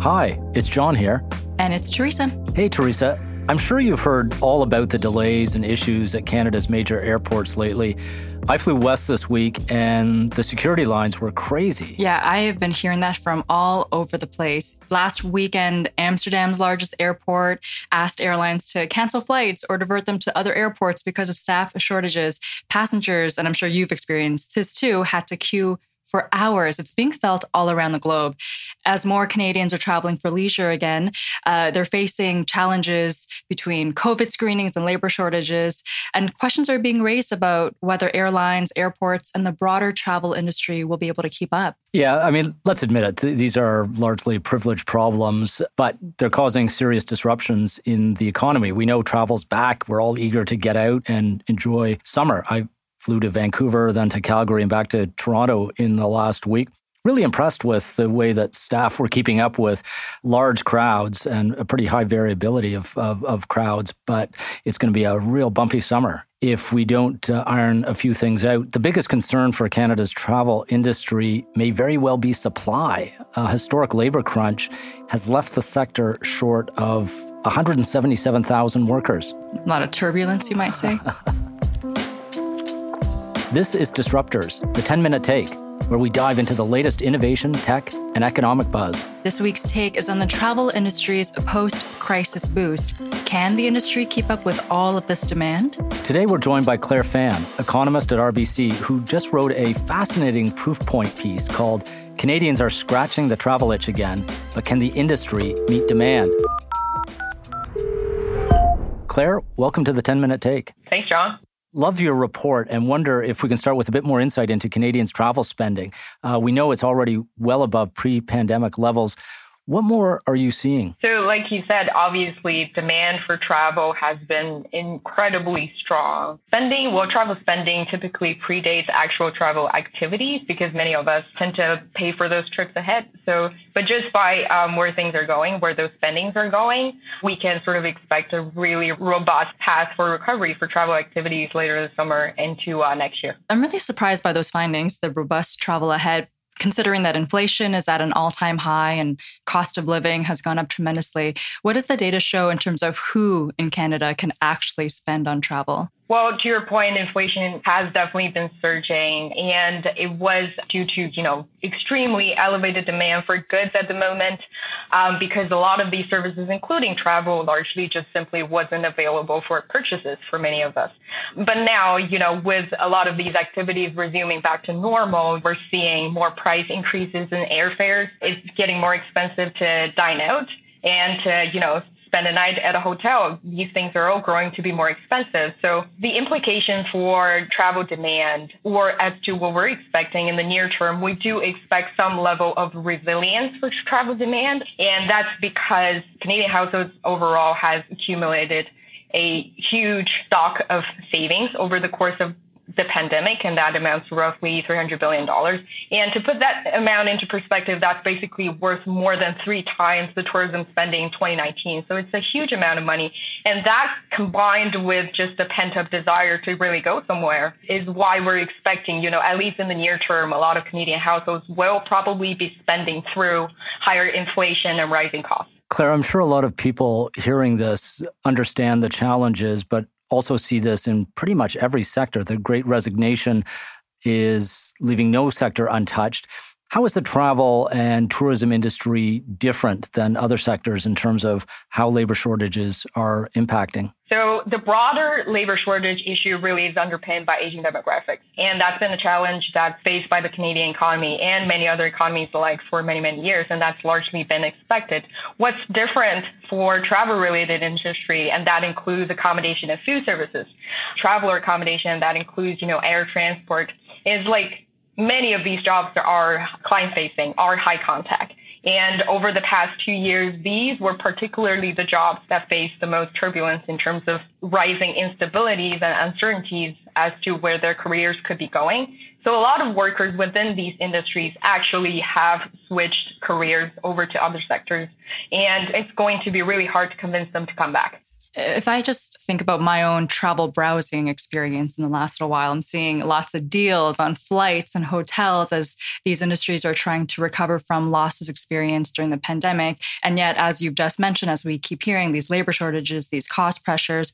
Hi, it's John here. And it's Theresa. Hey, Theresa. I'm sure you've heard all about the delays and issues at Canada's major airports lately. I flew west this week and the security lines were crazy. Yeah, I have been hearing that from all over the place. Last weekend, Amsterdam's largest airport asked airlines to cancel flights or divert them to other airports because of staff shortages. Passengers, and I'm sure you've experienced this too, had to queue for hours. It's being felt all around the globe. As more Canadians are traveling for leisure again, uh, they're facing challenges between COVID screenings and labor shortages. And questions are being raised about whether airlines, airports, and the broader travel industry will be able to keep up. Yeah, I mean, let's admit it. Th- these are largely privileged problems, but they're causing serious disruptions in the economy. We know travel's back. We're all eager to get out and enjoy summer. I flew to Vancouver, then to Calgary, and back to Toronto in the last week. Really impressed with the way that staff were keeping up with large crowds and a pretty high variability of, of, of crowds. But it's going to be a real bumpy summer if we don't uh, iron a few things out. The biggest concern for Canada's travel industry may very well be supply. A historic labor crunch has left the sector short of 177,000 workers. A lot of turbulence, you might say. This is Disruptors, the 10 minute take, where we dive into the latest innovation, tech, and economic buzz. This week's take is on the travel industry's post crisis boost. Can the industry keep up with all of this demand? Today, we're joined by Claire Fan, economist at RBC, who just wrote a fascinating proof point piece called Canadians Are Scratching the Travel Itch Again, but Can the Industry Meet Demand? Claire, welcome to the 10 minute take. Thanks, John. Love your report and wonder if we can start with a bit more insight into Canadians' travel spending. Uh, we know it's already well above pre pandemic levels. What more are you seeing? So, like you said, obviously demand for travel has been incredibly strong. Spending, well, travel spending typically predates actual travel activities because many of us tend to pay for those trips ahead. So, but just by um, where things are going, where those spendings are going, we can sort of expect a really robust path for recovery for travel activities later this summer into uh, next year. I'm really surprised by those findings, the robust travel ahead considering that inflation is at an all time high and cost of living has gone up tremendously, what does the data show in terms of who in Canada can actually spend on travel? Well, to your point, inflation has definitely been surging, and it was due to you know extremely elevated demand for goods at the moment, um, because a lot of these services, including travel, largely just simply wasn't available for purchases for many of us. But now, you know, with a lot of these activities resuming back to normal, we're seeing more price increases in airfares. It's getting more expensive to dine out and to you know spend a night at a hotel. These things are all growing to be more expensive. So the implication for travel demand or as to what we're expecting in the near term, we do expect some level of resilience for travel demand. And that's because Canadian households overall has accumulated a huge stock of savings over the course of the pandemic, and that amounts to roughly $300 billion. And to put that amount into perspective, that's basically worth more than three times the tourism spending in 2019. So it's a huge amount of money. And that combined with just a pent up desire to really go somewhere is why we're expecting, you know, at least in the near term, a lot of Canadian households will probably be spending through higher inflation and rising costs. Claire, I'm sure a lot of people hearing this understand the challenges, but also see this in pretty much every sector. The great resignation is leaving no sector untouched. How is the travel and tourism industry different than other sectors in terms of how labor shortages are impacting? So the broader labor shortage issue really is underpinned by aging demographics. And that's been a challenge that's faced by the Canadian economy and many other economies alike for many, many years. And that's largely been expected. What's different for travel related industry, and that includes accommodation and food services, traveler accommodation, that includes, you know, air transport, is like many of these jobs are client facing, are high contact. And over the past two years, these were particularly the jobs that faced the most turbulence in terms of rising instabilities and uncertainties as to where their careers could be going. So a lot of workers within these industries actually have switched careers over to other sectors. And it's going to be really hard to convince them to come back. If I just think about my own travel browsing experience in the last little while, I'm seeing lots of deals on flights and hotels as these industries are trying to recover from losses experienced during the pandemic. And yet, as you've just mentioned, as we keep hearing these labor shortages, these cost pressures,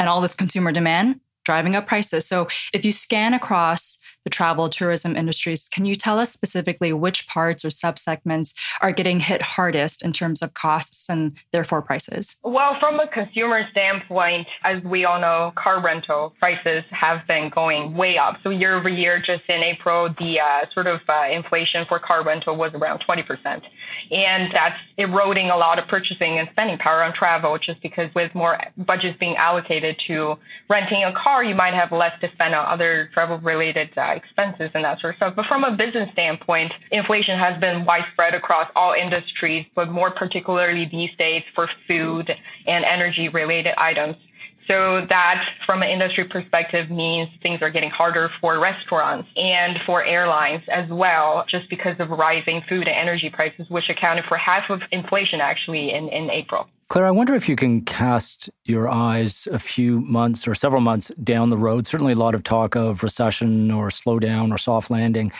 and all this consumer demand driving up prices. So if you scan across the travel tourism industries. Can you tell us specifically which parts or subsegments are getting hit hardest in terms of costs and therefore prices? Well, from a consumer standpoint, as we all know, car rental prices have been going way up. So year over year, just in April, the uh, sort of uh, inflation for car rental was around 20%. And that's eroding a lot of purchasing and spending power on travel just because with more budgets being allocated to renting a car, you might have less to spend on other travel related uh, expenses and that sort of stuff. But from a business standpoint, inflation has been widespread across all industries, but more particularly these days for food and energy related items. So that from an industry perspective means things are getting harder for restaurants and for airlines as well, just because of rising food and energy prices, which accounted for half of inflation actually in, in April. Claire, I wonder if you can cast your eyes a few months or several months down the road. Certainly, a lot of talk of recession or slowdown or soft landing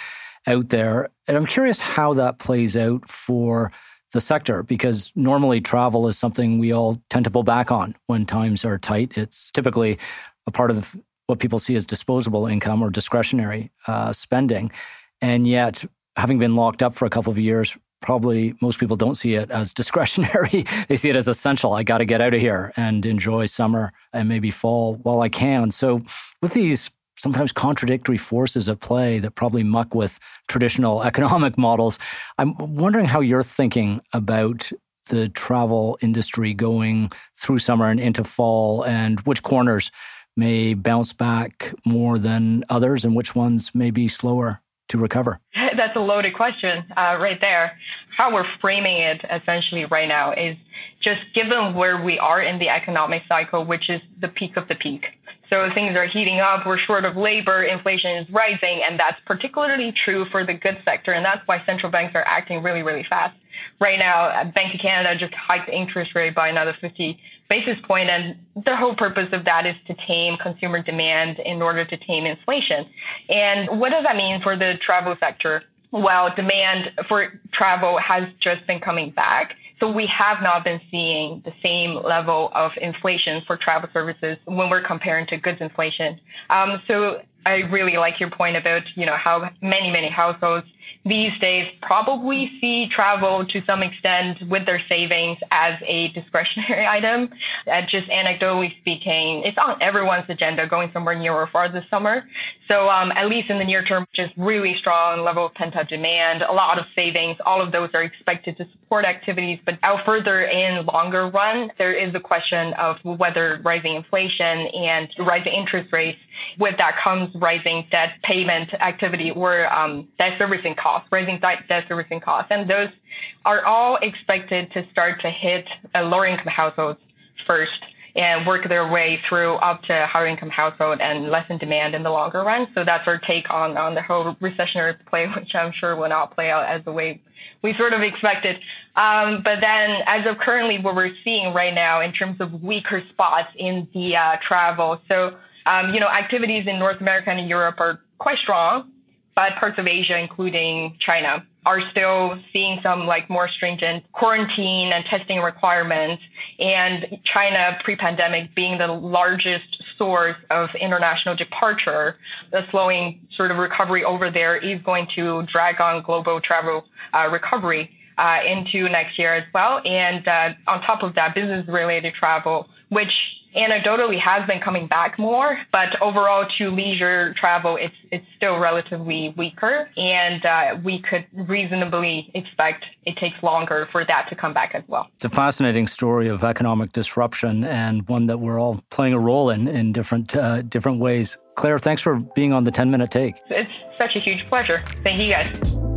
out there. And I'm curious how that plays out for the sector because normally travel is something we all tend to pull back on when times are tight. It's typically a part of what people see as disposable income or discretionary uh, spending. And yet, having been locked up for a couple of years, probably most people don't see it as discretionary. they see it as essential. I got to get out of here and enjoy summer and maybe fall while I can. So, with these sometimes contradictory forces at play that probably muck with traditional economic models, I'm wondering how you're thinking about the travel industry going through summer and into fall and which corners may bounce back more than others and which ones may be slower to recover? That's a loaded question uh, right there. How we're framing it essentially right now is just given where we are in the economic cycle, which is the peak of the peak. So things are heating up. We're short of labor. Inflation is rising. And that's particularly true for the goods sector. And that's why central banks are acting really, really fast. Right now, uh, Bank of Canada just hiked the interest rate by another 50 basis point, and the whole purpose of that is to tame consumer demand in order to tame inflation. And what does that mean for the travel sector? Well, demand for travel has just been coming back. So we have not been seeing the same level of inflation for travel services when we're comparing to goods inflation. Um, so I really like your point about, you know, how many, many households these days probably see travel to some extent with their savings as a discretionary item. Uh, just anecdotally speaking, it's on everyone's agenda going somewhere near or far this summer. So um, at least in the near term, just really strong level of pent up demand, a lot of savings. All of those are expected to support activities. But out further in longer run, there is the question of whether rising inflation and rising interest rates, with that comes rising debt payment activity or um, debt servicing costs rising debt servicing costs, and those are all expected to start to hit lower income households first and work their way through up to higher income household and lessen demand in the longer run. So that's our take on, on the whole recessionary play, which I'm sure will not play out as the way we sort of expected. Um, but then as of currently what we're seeing right now in terms of weaker spots in the uh, travel. So, um, you know, activities in North America and Europe are quite strong but parts of Asia, including China, are still seeing some like more stringent quarantine and testing requirements. And China pre-pandemic being the largest source of international departure, the slowing sort of recovery over there is going to drag on global travel uh, recovery. Uh, into next year as well. And uh, on top of that, business related travel, which anecdotally has been coming back more, but overall to leisure travel, it's it's still relatively weaker, and uh, we could reasonably expect it takes longer for that to come back as well. It's a fascinating story of economic disruption and one that we're all playing a role in in different uh, different ways. Claire, thanks for being on the 10 minute take. It's such a huge pleasure. Thank you guys.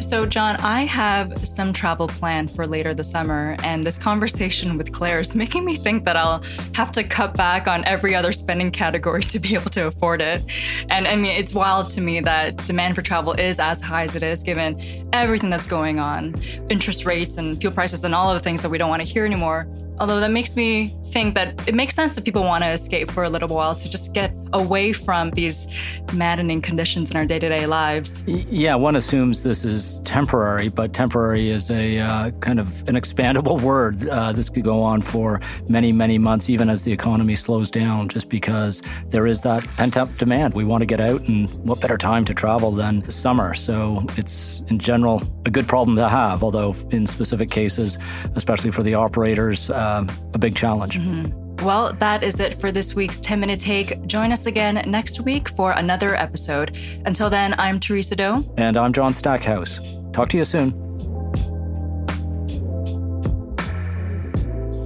So, John, I have some travel planned for later this summer, and this conversation with Claire is making me think that I'll have to cut back on every other spending category to be able to afford it. And I mean, it's wild to me that demand for travel is as high as it is, given everything that's going on interest rates and fuel prices and all of the things that we don't want to hear anymore Although that makes me think that it makes sense that people want to escape for a little while to just get away from these maddening conditions in our day to day lives. Yeah, one assumes this is temporary, but temporary is a uh, kind of an expandable word. Uh, this could go on for many, many months, even as the economy slows down, just because there is that pent up demand. We want to get out, and what better time to travel than summer? So it's, in general, a good problem to have, although in specific cases, especially for the operators, uh, a big challenge. Mm-hmm. Well, that is it for this week's 10 Minute Take. Join us again next week for another episode. Until then, I'm Theresa Do. And I'm John Stackhouse. Talk to you soon.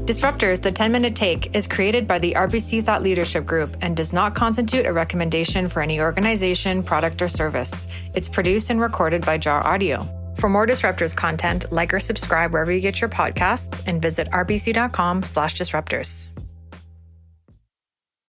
Disruptors, the 10 Minute Take, is created by the RBC Thought Leadership Group and does not constitute a recommendation for any organization, product, or service. It's produced and recorded by Jar Audio. For more Disruptors content, like or subscribe wherever you get your podcasts and visit rbc.com slash disruptors.